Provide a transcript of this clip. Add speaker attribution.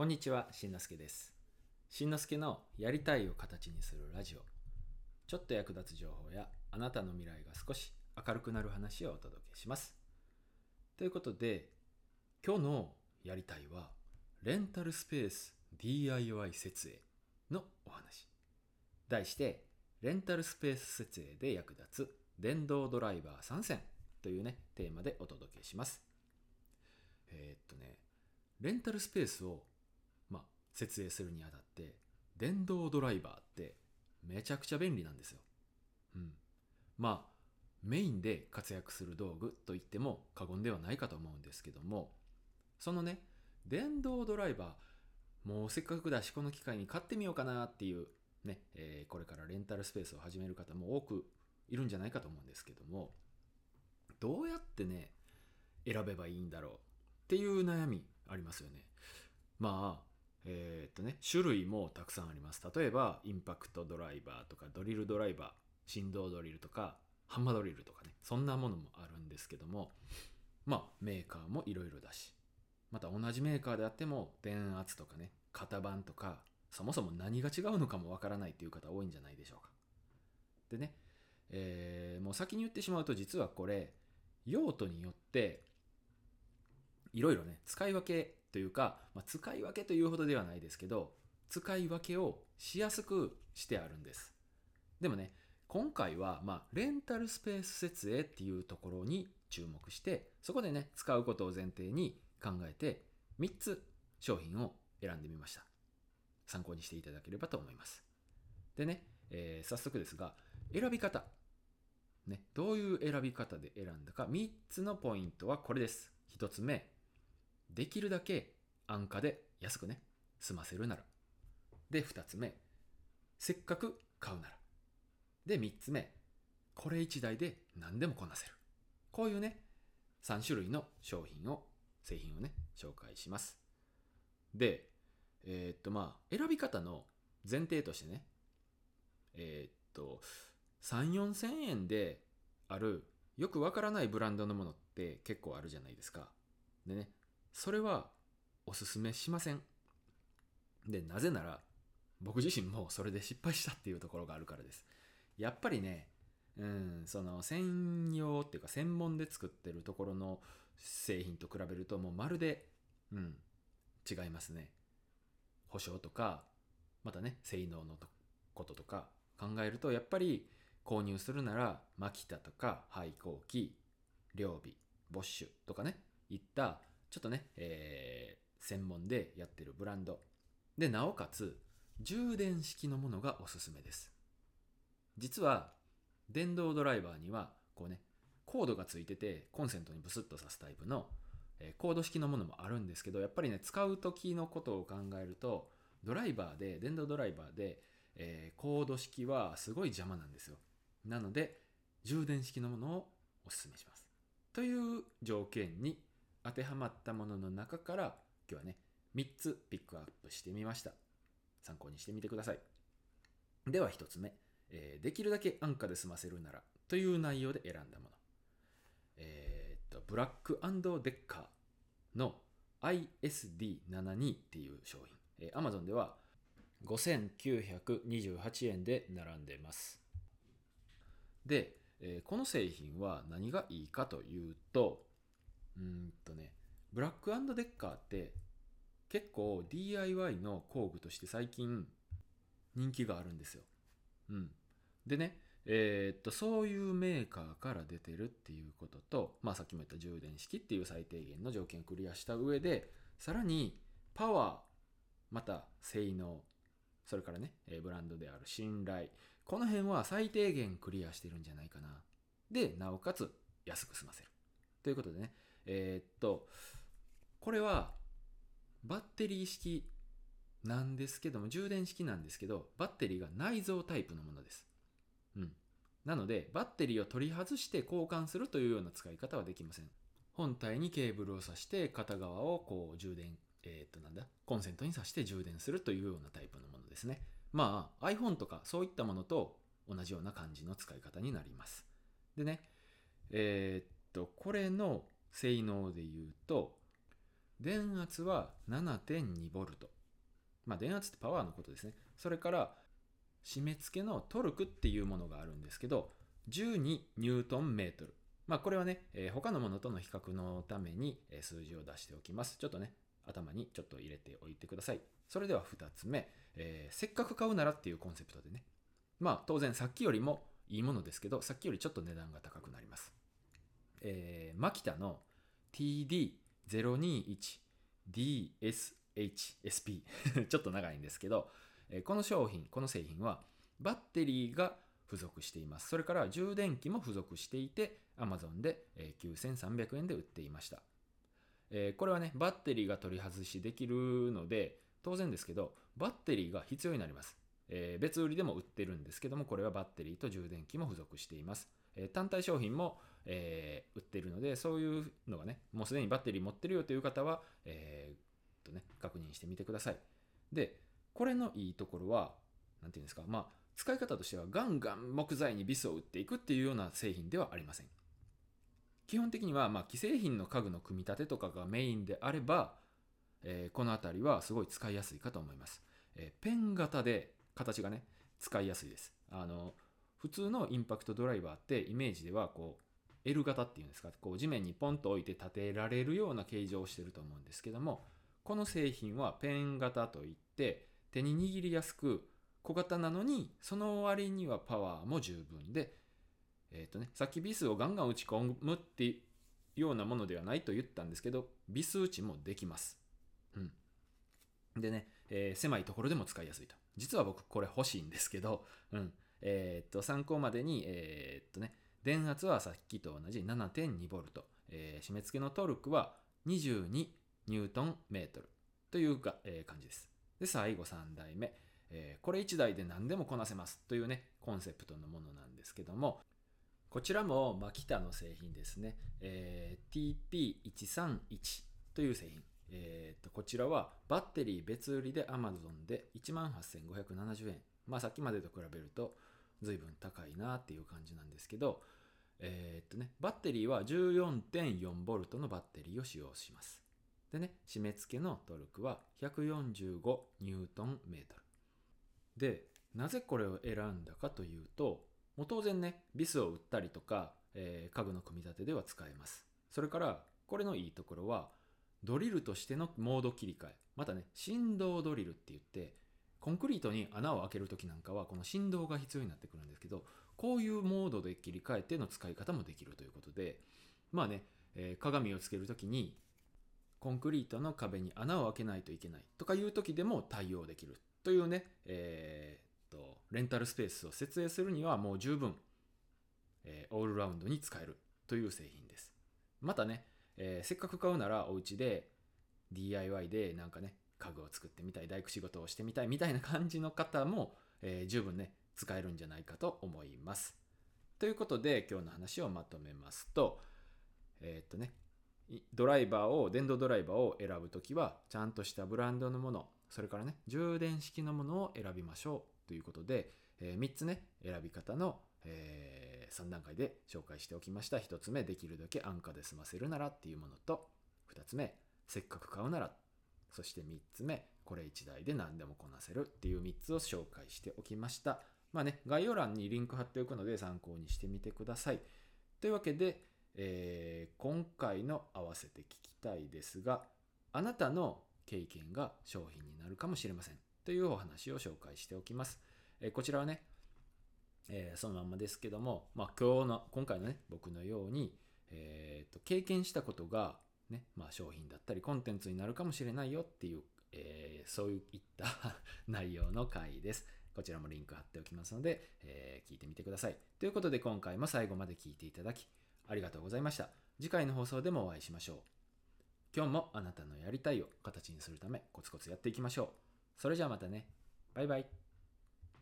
Speaker 1: こんにちは、しんのすけです。しんのすけのやりたいを形にするラジオ。ちょっと役立つ情報やあなたの未来が少し明るくなる話をお届けします。ということで、今日のやりたいは、レンタルスペース DIY 設営のお話。題して、レンタルスペース設営で役立つ電動ドライバー参戦というね、テーマでお届けします。えーっとね、レンタルスペースを、設営するにあたって、電動ドライバーってめちゃくちゃ便利なんですよ。うん。まあ、メインで活躍する道具と言っても過言ではないかと思うんですけども、そのね、電動ドライバー、もうせっかくだし、この機会に買ってみようかなっていう、ね、えーこれからレンタルスペースを始める方も多くいるんじゃないかと思うんですけども、どうやってね、選べばいいんだろうっていう悩みありますよね。まあ、えーっとね、種類もたくさんあります。例えば、インパクトドライバーとか、ドリルドライバー、振動ドリルとか、ハンマードリルとかね、そんなものもあるんですけども、まあ、メーカーもいろいろだし、また同じメーカーであっても、電圧とかね、型番とか、そもそも何が違うのかもわからないっていう方多いんじゃないでしょうか。でね、えーもう先に言ってしまうと、実はこれ、用途によって、いろいろね、使い分けというか、まあ、使い分けというほどではないですけど、使い分けをしやすくしてあるんです。でもね、今回は、ま、レンタルスペース設営っていうところに注目して、そこでね、使うことを前提に考えて、3つ商品を選んでみました。参考にしていただければと思います。でね、えー早速ですが、選び方。ね、どういう選び方で選んだか、3つのポイントはこれです。1つ目、できるだけ安価で安くね、済ませるなら。で、2つ目、せっかく買うなら。で、3つ目、これ1台で何でもこなせる。こういうね、3種類の商品を、製品をね、紹介します。で、えーっと、まあ、選び方の前提としてね、えーっと、3、4千円である、よくわからないブランドのものって結構あるじゃないですか。でね、それはおすすめしません。で、なぜなら、僕自身もそれで失敗したっていうところがあるからです。やっぱりね、うん、その専用っていうか専門で作ってるところの製品と比べるともうまるで、うん、違いますね。保証とか、またね、性能のこととか考えると、やっぱり購入するなら、マキタとか、廃工機、両備、ボッシュとかね、いった、ちょっとね、えー専門でやってるブランド。で、なおかつ、充電式のものがおすすめです。実は、電動ドライバーには、こうね、コードがついてて、コンセントにブスッと挿すタイプの、えーコード式のものもあるんですけど、やっぱりね、使う時のことを考えると、ドライバーで、電動ドライバーで、えーコード式はすごい邪魔なんですよ。なので、充電式のものをお勧めします。という条件に当てはまったものの中から、今日はね、3つピックアップしてみました。参考にしてみてください。では1つ目、えーできるだけ安価で済ませるならという内容で選んだもの。えーっと、ブラックデッカーの ISD72 っていう商品。えー Amazon では5928円で並んでます。で、えーこの製品は何がいいかというと、うんとね、ブラックデッカーって結構 DIY の工具として最近人気があるんですよ。うん。でね、えーっと、そういうメーカーから出てるっていうことと、まあさっきも言った充電式っていう最低限の条件をクリアした上で、さらにパワー、また性能、それからね、えブランドである信頼、この辺は最低限クリアしてるんじゃないかな。で、なおかつ安く済ませる。ということでね、えーっと、これはバッテリー式なんですけども、充電式なんですけど、バッテリーが内蔵タイプのものです。うん。なので、バッテリーを取り外して交換するというような使い方はできません。本体にケーブルを挿して、片側をこう充電、えーっとなんだ、コンセントに挿して充電するというようなタイプのものですね。まあ、iPhone とかそういったものと同じような感じの使い方になります。でね、えーっと、これの性能で言うと、電圧は 7.2V。まあ電圧ってパワーのことですね。それから締め付けのトルクっていうものがあるんですけど、12ニュートンメートル。まあこれはね、えー他のものとの比較のために数字を出しておきます。ちょっとね、頭にちょっと入れておいてください。それでは2つ目、えーせっかく買うならっていうコンセプトでね。まあ当然さっきよりもいいものですけど、さっきよりちょっと値段が高くなります。えーマキタの TD021DSHSP ちょっと長いんですけど、えこの商品、この製品はバッテリーが付属しています。それから充電器も付属していて、Amazon でえ9300円で売っていました。えこれはね、バッテリーが取り外しできるので、当然ですけど、バッテリーが必要になります。え別売りでも売ってるんですけども、これはバッテリーと充電器も付属しています。え単体商品も、えー売ってるので、そういうのがね、もうすでにバッテリー持ってるよという方は、えーっとね、確認してみてください。で、これのいいところは、なんていうんですか、まあ、使い方としてはガンガン木材にビスを打っていくっていうような製品ではありません。基本的には、まあ、既製品の家具の組み立てとかがメインであれば、えーこの辺りはすごい使いやすいかと思います。えーペン型で形がね、使いやすいです。あの、普通のインパクトドライバーってイメージではこう L 型っていうんですか、こう地面にポンと置いて立てられるような形状をしてると思うんですけども、この製品はペン型といって手に握りやすく小型なのにその割にはパワーも十分で、えっ、とね、さっきビスをガンガン打ち込むっていうようなものではないと言ったんですけど、ビス打ちもできます。うん。でね、えー狭いところでも使いやすいと。実は僕これ欲しいんですけど、うん。えーっと、参考までに、えっとね、電圧はさっきと同じ 7.2V、えー締め付けのトルクは22ニュートンメートルというか、えー感じです。で、最後3台目、えーこれ1台で何でもこなせますというね、コンセプトのものなんですけども、こちらもマキタの製品ですね。えー TP131 という製品。えーとこちらはバッテリー別売りで Amazon で18,570円。まあさっきまでと比べると随分高いなっていう感じなんですけど、えーっとね、バッテリーは 14.4V のバッテリーを使用します。でね、締め付けのトルクは145ニュートンメートル。で、なぜこれを選んだかというと、もう当然ね、ビスを打ったりとか、えー家具の組み立てでは使えます。それから、これのいいところは、ドリルとしてのモード切り替え。またね、振動ドリルって言って、コンクリートに穴を開けるときなんかは、この振動が必要になってくるんですけど、こういうモードで切り替えての使い方もできるということで、まあね、えー鏡をつけるときに、コンクリートの壁に穴を開けないといけないとかいう時でも対応できるというね、えーっと、レンタルスペースを設営するにはもう十分、えーオールラウンドに使えるという製品です。またね、えせっかく買うならお家で DIY でなんかね、家具を作ってみたい、大工仕事をしてみたいみたいな感じの方も、えー十分ね、使えるんじゃないかと思います。ということで今日の話をまとめますと、えーっとね、ドライバーを電動ドライバーを選ぶときはちゃんとしたブランドのものそれからね充電式のものを選びましょうということで、え3つね選び方の、え3段階で紹介しておきました1つ目できるだけ安価で済ませるならっていうものと2つ目せっかく買うならそして3つ目これ1台で何でもこなせるっていう3つを紹介しておきました。まあね概要欄にリンク貼っておくので参考にしてみてください。というわけでえー今回の合わせて聞きたいですがあなたの経験が商品になるかもしれません。というお話を紹介しておきます、えーこちらはね、えーそのままですけども、まあ、今日の今回のね僕のように、えーと経験したことが、ねまあ、商品だったりコンテンツになるかもしれないよっていう、えーそういった 内容の回ですこちらもリンク貼っておきますので、えー聞いてみてくださいということで今回も最後まで聞いていただきありがとうございました。次回の放送でもお会いしましょう。今日もあなたのやりたいを形にするためコツコツやっていきましょう。それじゃあまたね。バイバイ。